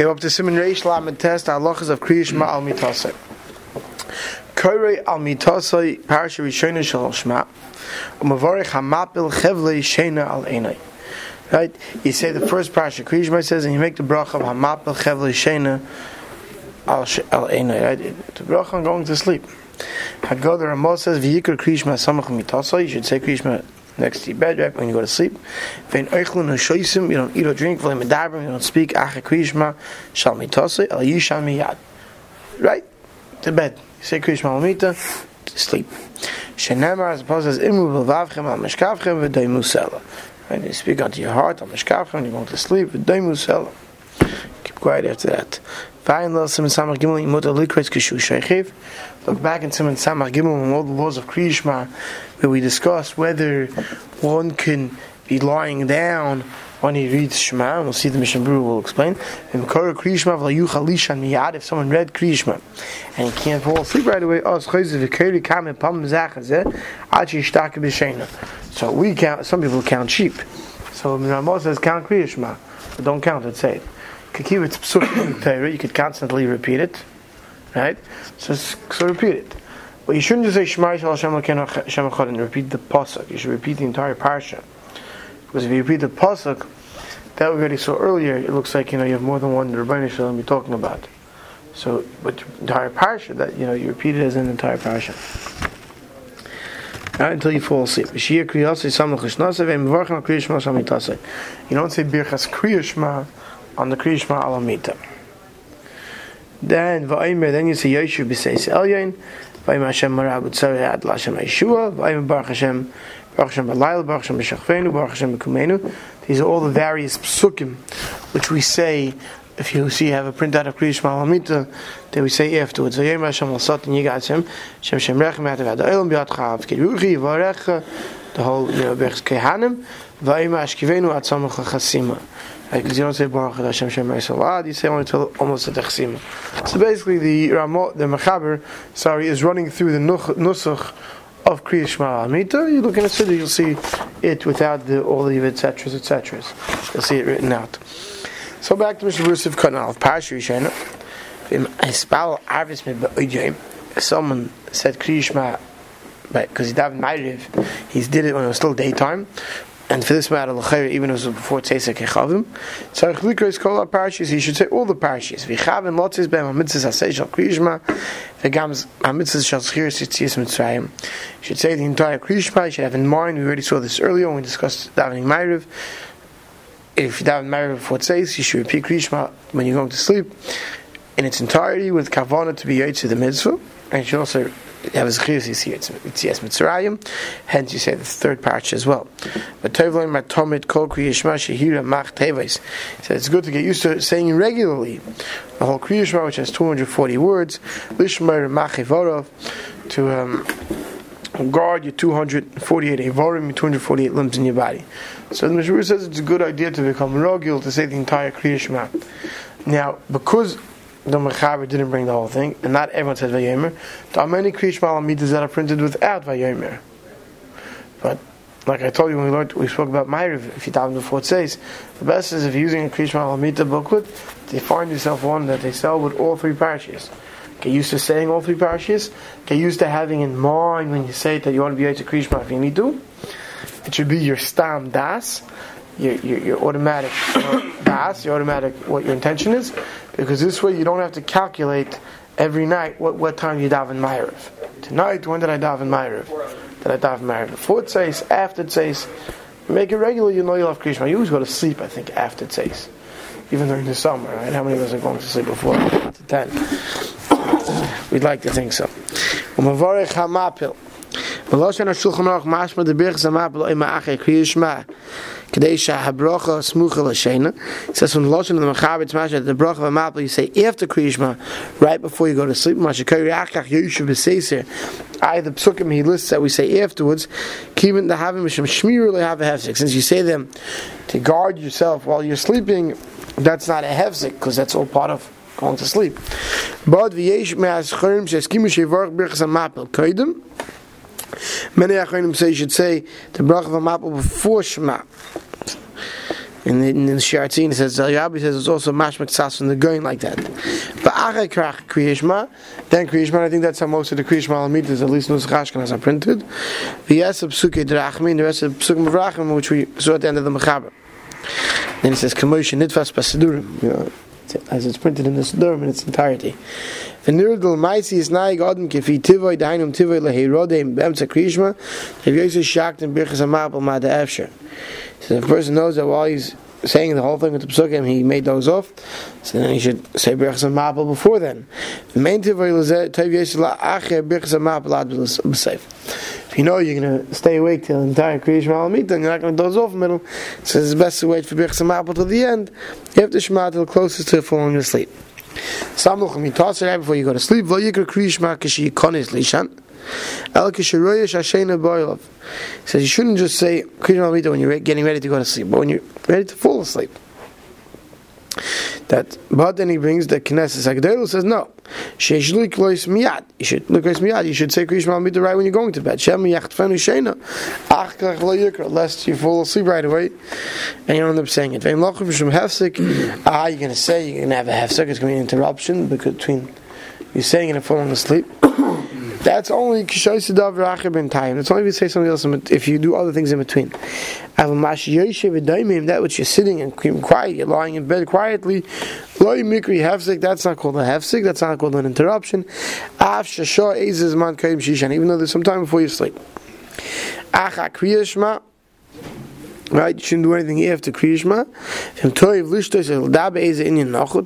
Okay, up to Siman Reish Lamed Test, halachas of Kriya Shema al Mitasai. Korei al Mitasai, Parasha Rishona Shal Shema, Umavarech Hamapil Chevle Shena al Einai. Right? You say the first Parasha, Kriya Shema says, and you make the bracha of Hamapil Chevle Shena al Einai. Right? The bracha on going to sleep. Haggadah Ramah says, V'yikr Kriya Shema Samach Mitasai, you should say Kriya Shema next to your bed, right when you go to sleep. You don't eat or drink. You don't speak. Right to bed. You say kriyishma al mita to sleep. Shenemar as opposed imu you speak unto your heart al meshkavchem. You go to sleep. Keep quiet after that. Look back in Siman Samach Gimel and all the laws of Kriyishma, where we discuss whether one can be lying down when he reads Shema, and we'll see the Mishnah Berurah will explain. If someone read Kriyishma and he can't fall asleep right away, so we count. Some people count sheep. So Ramah says count Kriyishma, but don't count it. Say it. You could constantly repeat it right? So, so repeat it. But you shouldn't just say Shema Yisrael Hashem Hashem Echad and repeat the pasuk. You should repeat the entire parsha. Because if you repeat the pasuk, that we already saw earlier, it looks like you know you have more than one Rabbi Shalom you're talking about. So, but the entire parsha that you know you repeat it as an entire parsha. Not until you fall asleep. You don't say Birchas Kriyashma on the Kriyashma Alamita. Then va'aymer, then you say Yoshu b'seis elyon. Va'aymer Hashem marabut tzari ad l'Hashem Yeshua. Va'aymer Baruch Hashem, Baruch Hashem b'layel, Baruch Hashem b'shachvenu, Baruch Hashem b'kumenu. These are all the various psukim which we say if you see you have a printout of Kriyish Malamita, then we say afterwards, Vayem Hashem al Sat and Yigatzim, Shem Shem Rechem Ata Vada Elam Biat Chav, Kiruchi, Varecha, the whole, you know, Kehanim, Vayem Ashkivenu At Samach. Because you don't say Baruch Hashem Shem Salad, you say only until almost at Chasima. So basically, the Ramot, the Mechaber, sorry, is running through the Nusach of Kriya Shema Amita. You look in the city, you'll see it without the, all the etc. etc. You'll see it written out. So back to Mr. Of Kanal, Parashah Rishena. Someone said Kriya Shema because he davened Ma'ariv, he did it when it was still daytime, and for this matter, even if it was before Tzesek Echavim, Tzarech Likros Kol HaParashis, he should say all the parashis. V'chavim lotzis b'em ha-mitzvahs ha-sei shal Kriyishma, v'gam ha-mitzvahs shal Zchir Sitzias Mitzrayim. You should say the entire Kriyishma, you should have in mind, we already saw this earlier when we discussed davening Ma'ariv, if you daven Ma'ariv before Tzes, you should repeat Kriyishma when you're going to sleep, in its entirety, with Kavana to be of the mitzvah, and you should also have a zechiyus you see it's yes mitzrayim hence you say the third part as well. But tovlein matomit kol kriyishma shehira mach teves so it's good to get used to saying regularly the whole kriyishma which has 240 words lishmer machivorov to um, guard your 248 evorim, your 248 limbs in your body. So the Mishra says it's a good idea to become rogil to say the entire Kriya Now, because the Mechaber didn't bring the whole thing, and not everyone says Vayomer. There are many Kriyish Malamidas that are printed without Vayomer. But, like I told you when we learned, we spoke about Ma'ariv, if you daven before it says, the best is if you're using a Kriyish Malamita booklet, to find yourself one that they sell with all three parashas. Get used to saying all three parashas. Get used to having in mind when you say it that you want to be to Kriyish if you need to. It should be your Stam Das, your, your, your automatic bass, your automatic what your intention is, because this way you don't have to calculate every night what, what time you daven Ma'ariv. Tonight, when did I daven Ma'ariv? Did I daven Ma'ariv before says? after Tzeis? Make it regular, you know you'll have Krishna. You always go to sleep, I think, after Tzeis. Even during the summer, right? How many of us are going to sleep before? To 10. We'd like to think so. Kriyishma. Kadesha Habracha Smucha l'sheina. He says from Lashon of the Machaber it's at the Bracha of Mapel you say after Kriyishma, right before you go to sleep. Masha Kariakach Yoshev Beseser. I the psukim he lists that we say afterwards. Kivin the having Mishum Shmiru Lehave Hefzik. Since you say them to guard yourself while you're sleeping, that's not a hefzik because that's all part of going to sleep. But v'yesh me'as chayim she'eskimu she'varch birchas mapel koidim. Many Achronim say you should say the bracha of a before Shema. in the, in the it says, Rabbi says it's also mashmak from the going like that. But achai krach kriyishma, then kriyishma, I think that's how most of the kriyishma alamitas, at least Nus Chashkan, are printed. The yes of psuke drachmin, the rest of psuke mavrachim, which we saw at the end of the mechaber. Then it says, kamosh nitfas pasidurim, you know, as it's printed in the Siddurim in its entirety. V'nirdul maisi is naig adam kefi tivoy dainum tivoy lehirodem b'emtza kriyishma, if Yosef shakt and birchas amabel ma efsher. So if person knows that while he's saying the whole thing with the psukim, he made those off, so then he should say birchas amabel before then. The main tivoy lezeh tov la'acher birchas amabel ad b'seif. If you know you're going to stay awake till the entire Kriyish Malamit, then you're not going to doze off in the middle. So it's best to wait for Birchas Amapel till the end. You have to Shema till closest to falling asleep. Samluchim yitas right before you go to sleep. Lo yikra Kriyish Ma kishi yikonis lishan. El kishiroyesh hashena boilov. says you shouldn't just say Kriyish Malamit when you're getting ready to go to sleep, but when you're ready to fall asleep. That, but then he brings the Knesset Agdelu says no. Sheish lois miyad. You should look miyad. You should say Kriyish Malamid right when you're going to bed. Shem yachtfenu sheina. Ach kach lo yikra. Lest you fall asleep right away, and you end up saying it. Vein lochem shem hefsek. Ah, you're going to say you're going to have a hefsek. It's going to be an interruption between you saying it and falling asleep. That's only in time. That's only if you say something else. If you do other things in between. That which you're sitting and quiet, you're lying in bed quietly. That's not called a hefsik. That's not called an interruption. Even though there's some time before you sleep. Right, you shouldn't do anything after Kriyishma.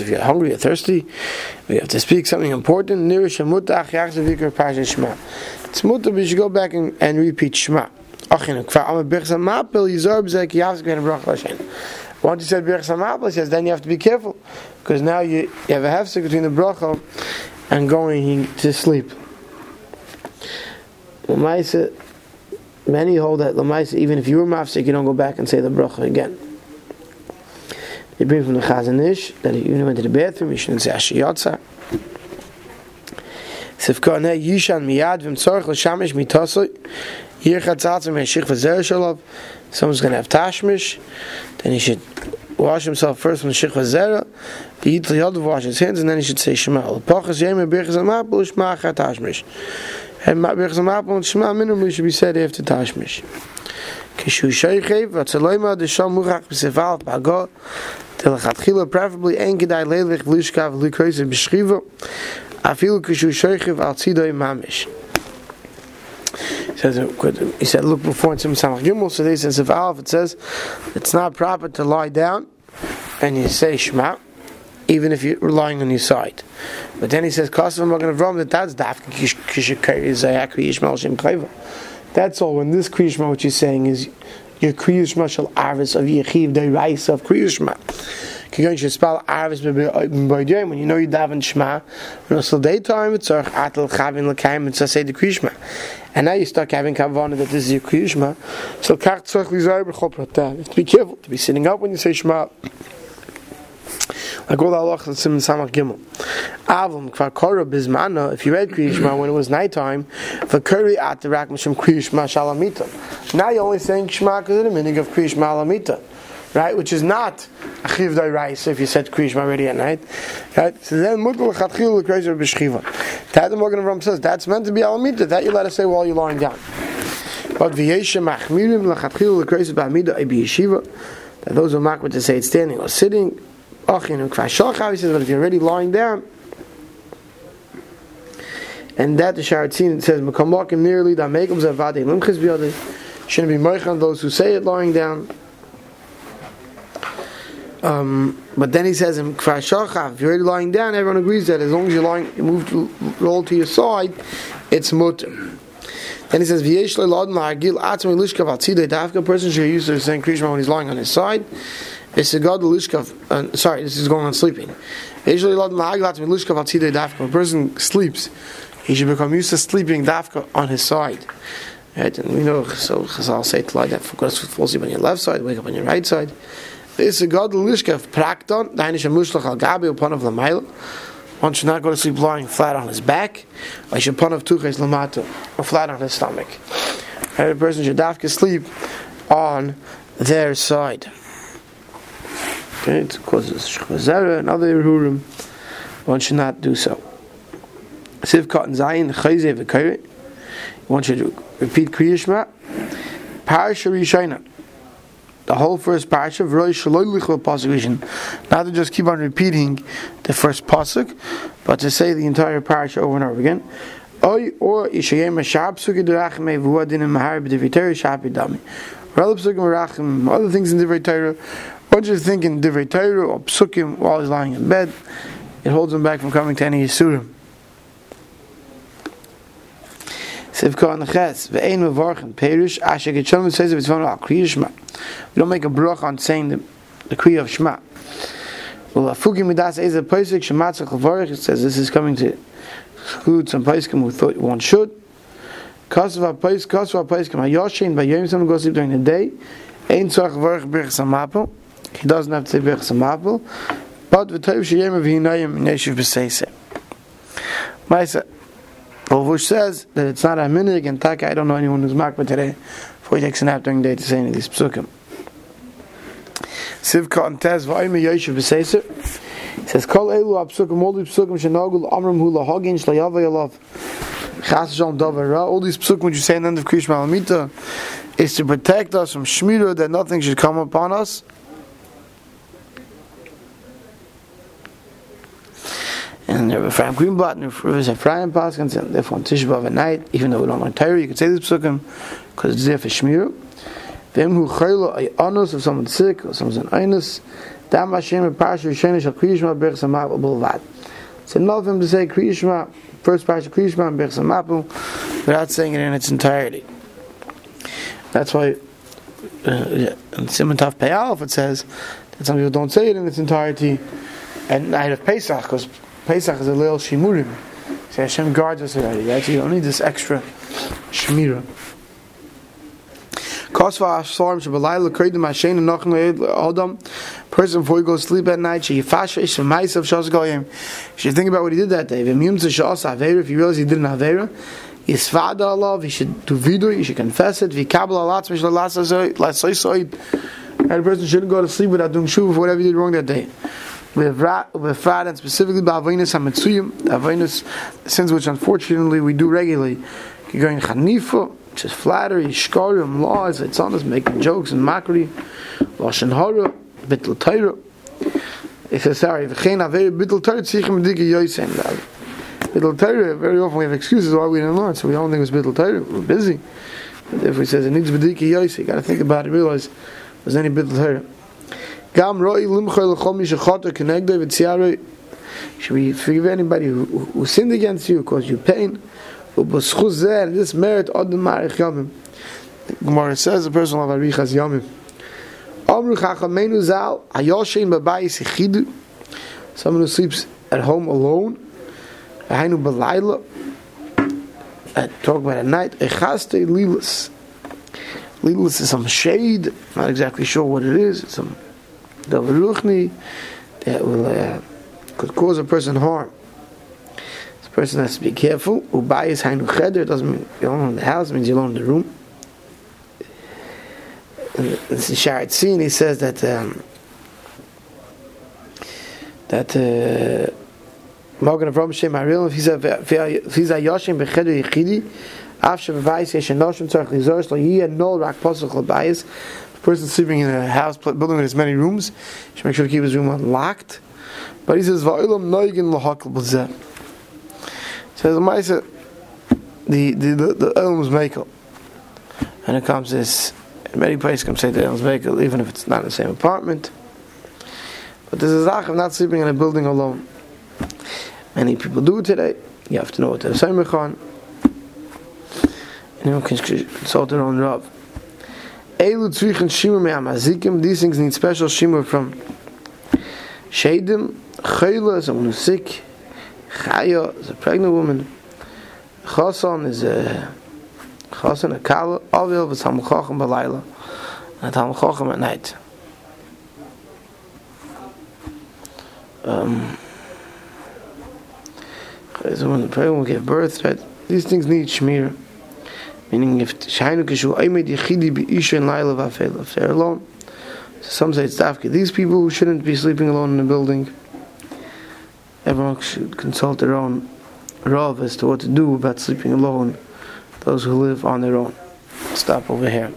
If you're hungry or thirsty, you have to speak something important. It's mutter, but you should go back and, and repeat Shema. Once you said he says, then you have to be careful. Because now you, you have a hefsek between the bracha and going to sleep. Many hold that Lamaisa, even if you were mafsik, you don't go back and say the bracha again. They bring from the Chazon Ish that you went to the bathroom, you shouldn't say Ashiyotza. Sifka ne yishan miyad v'm tzorch l'shamish mitosoi someone's going to have tashmish, then he should wash himself first from the shich v'zera, eat the other wash his hands, and then he should say Shema. Pachas yem birchas amapul shma achat tashmish. And birchas amapul shema minimally should be said after tashmish. Kishu sheichev, vatzeloima desham murach b'sefal b'ago, telachatchila, preferably en gedai leilich v'lishkav v'likroiz b'shchiva, afilu kishu sheichev al tzidoi mamish says uh, he said look before in Samach Gimel. So they says if Aleph it says it's not proper to lie down and you say Shema, even if you're lying on your side. But then he says Kasav Magen Avram that that's dafka kishakari zayak Yishmael Shem. That's all. When this Kriyishma, what you're saying is your Kriyishma shall arvis of Yechiv the rice of Kriyishma. When you know you daven Shema, when it's daytime, it's atal chavin l'kaim, it's say the Kriyishma and now you start having kavanah that this is your kriyishma. So kach b'chol You have to be careful to be sitting up when you say Shema. All the halachas that's in Samach Gimel. Avim kvar kora bizmana. If you read kriyishma when it was nighttime, for kuri at the rak mishum kriyishma shalamita. Now you're only saying Shema because of the meaning of kriyishma alamita right? Which is not achiv rice if you said kriyishma already at night, right? So then mutal chatchil l'kreiser b'shchiva. That the Magen Avram says that's meant to be alamita. That you let us say while you're lying down. But v'yesha machmirim l'chatchil l'kreiser b'amida ibi yeshiva. That those who makbid to say it's standing or sitting. Achin ukvashachav. He says, but if you're already lying down. And that the Sharatzin says, "Mekam nearly that mekum zavade limchis biyadei." Shouldn't be moichan those who say it lying down. Um, but then he says in if you're already lying down, everyone agrees that as long as you're lying, you move to roll to your side, it's mutter. Then he says, "V'yesh le'lad ma'agil atzmi lishkav atzidei dafka." person should use to saying Krishma when he's lying on his side. It's a god lishkav. Uh, sorry, this is going on sleeping. Lishkav dafka. A person sleeps, he should become used to sleeping dafka on his side. Right, and we know so Chazal say to lie down, focus fall asleep on your left side, wake up on your right side. This is a god lishka prakton, dainish mushlach al gabi upon of lamayl. One should not go to sleep lying flat on his back. Should pun of tuches lamato, or flat on his stomach. A person should dafka sleep on their side. Okay, it causes shchazera and other irurim. One should not do so. Sivkot and Zayin, Chayze v'Kayre. One should repeat Kriyishma. Parasha Rishayna. The whole first parasha, V'roi Shaloi Lichva Pasuk. Not to just keep on repeating the first Pasuk, but to say the entire parasha over and over again. Oy or Yishayim Shab Suki Durachim Evu Adin Mahar B'Diviteri Shapi Dami. Other things in Divrei Torah. Once you think in Divrei Torah or Psukim while he's lying in bed, it holds him back from coming to any Yisurim. We don't make a brach on saying the, the Kriya of Shema. It says this is coming to exclude some Pesachim who thought one should. Kasva Pesach, Kasva Pesachim, Hayoshin, by Yom someone goes during the day, Ein Tzach Levarech Birch Samapel, he doesn't have to say Birch Samapel, but V'tayv Sheyem V'hinayim Neshiv B'Seiseh. Maisa, well, Vush says that it's not a minig and taka. I don't know anyone who's makba today before he takes a nap during the day to say any of these psukim. Sivka and Tez v'ayim yoshev b'seiser. He says, Kol elu ha-psukim, all these psukim shenogul amram hu lahagin shlayava yalav. Chas shalom davar ra. All these psukim which you say in the end of Krish Malamita is to protect us from shmira that nothing should come upon us. And Rabbi Ephraim Greenblatt and Rabbi Ephraim Paskins, and therefore on Tisha B'Av at night, even though we don't learn Torah, you could say this psukim because it's there for Shmir. Them who chayla ay anus, if someone's sick, or someone's an anus, dam Hashem a parasha Rishayna shal Kriyishma berch samapel bilvad. It's enough for him to say Kriyishma, first parasha Kriyishma and without saying it in its entirety. That's why uh, in Siman Tav Peyalf it says that some people don't say it in its entirety at night of Pesach, because Pesach is a little shimurim. So Hashem guards us already. Right? So you don't need this extra shemira. And. Person before he goes to sleep at night, she yifasha ish v'maisav shas goyim. Should think about what he did that day. If you realize he did an avera, yisvada Allah. He should do vidu. He should confess it. V'kabel alatz mish lalasay soid. And a person shouldn't go to sleep without doing shuv for whatever he did wrong that day with Frat and specifically by Avinus HaMetzuyim, Avinus sins which unfortunately we do regularly. Going Chanifa, which is flattery, Shkarim, laws, it's on us making jokes and mockery, Lashon Hara, Bittel Torah. He says, sorry, V'chein Averi Bittel Torah Tzichem Digi Yoysen. Bittel Torah, very often we have excuses why we didn't learn, so we don't think it was Bittel Torah, we're busy. But if he says it needs B'diki Yoysen, you got to think about it, realize there's any Bittel Torah. Gam roi v'tziaroi should we forgive anybody who, who sinned against you, caused you pain. U'b'schuz zeh, this merit odem marich yamim. Gemara says a person arichas yamim. Amru chachamenu zal, someone who sleeps at home alone, balayla, talk about at night, echaste lilas. Lilas is some shade, not exactly sure what it is, it's some ruchni that will uh, could cause a person harm. This person has to be careful. Ubayis hainu cheder doesn't mean you're the house; means you're the room. This is Sharet Sin. He says that um, that Magen Avram Shem Aril if he's a Yoshim becheder yichidi. After Vayis Yesh Enoshim Tzarech Lizor Shlo Yiyah Nol Rak Posach L'Bayis person sleeping in a house building with as many rooms should make sure to keep his room unlocked. But he says, "Va'ilam noigin lahakal b'zeh." Says Maisa, the the the, the Elam's makel, and it comes this. Many places, come say the Elam's makel, even if it's not in the same apartment. But there's a zach of not sleeping in a building alone. Many people do today. You have to know what they're saying. Anyone can consult their own rav. Elu tzrichen shimur me'amazikim. These things need special shimur from shadim. Chayla is who's sick. Chaya is a pregnant woman. Chasan is a chasan a kala. Avil is hamchachim balayla. And hamchachim at night. Um, someone the pregnant will give birth. Right? These things need shmir meaning if shainu kishu aymed yichidi bi isha in laila vafel if they're alone Some say it's dafki. These people who shouldn't be sleeping alone in a building. Everyone should consult their own rav as to what to do about sleeping alone. Those who live on their own. Stop over here.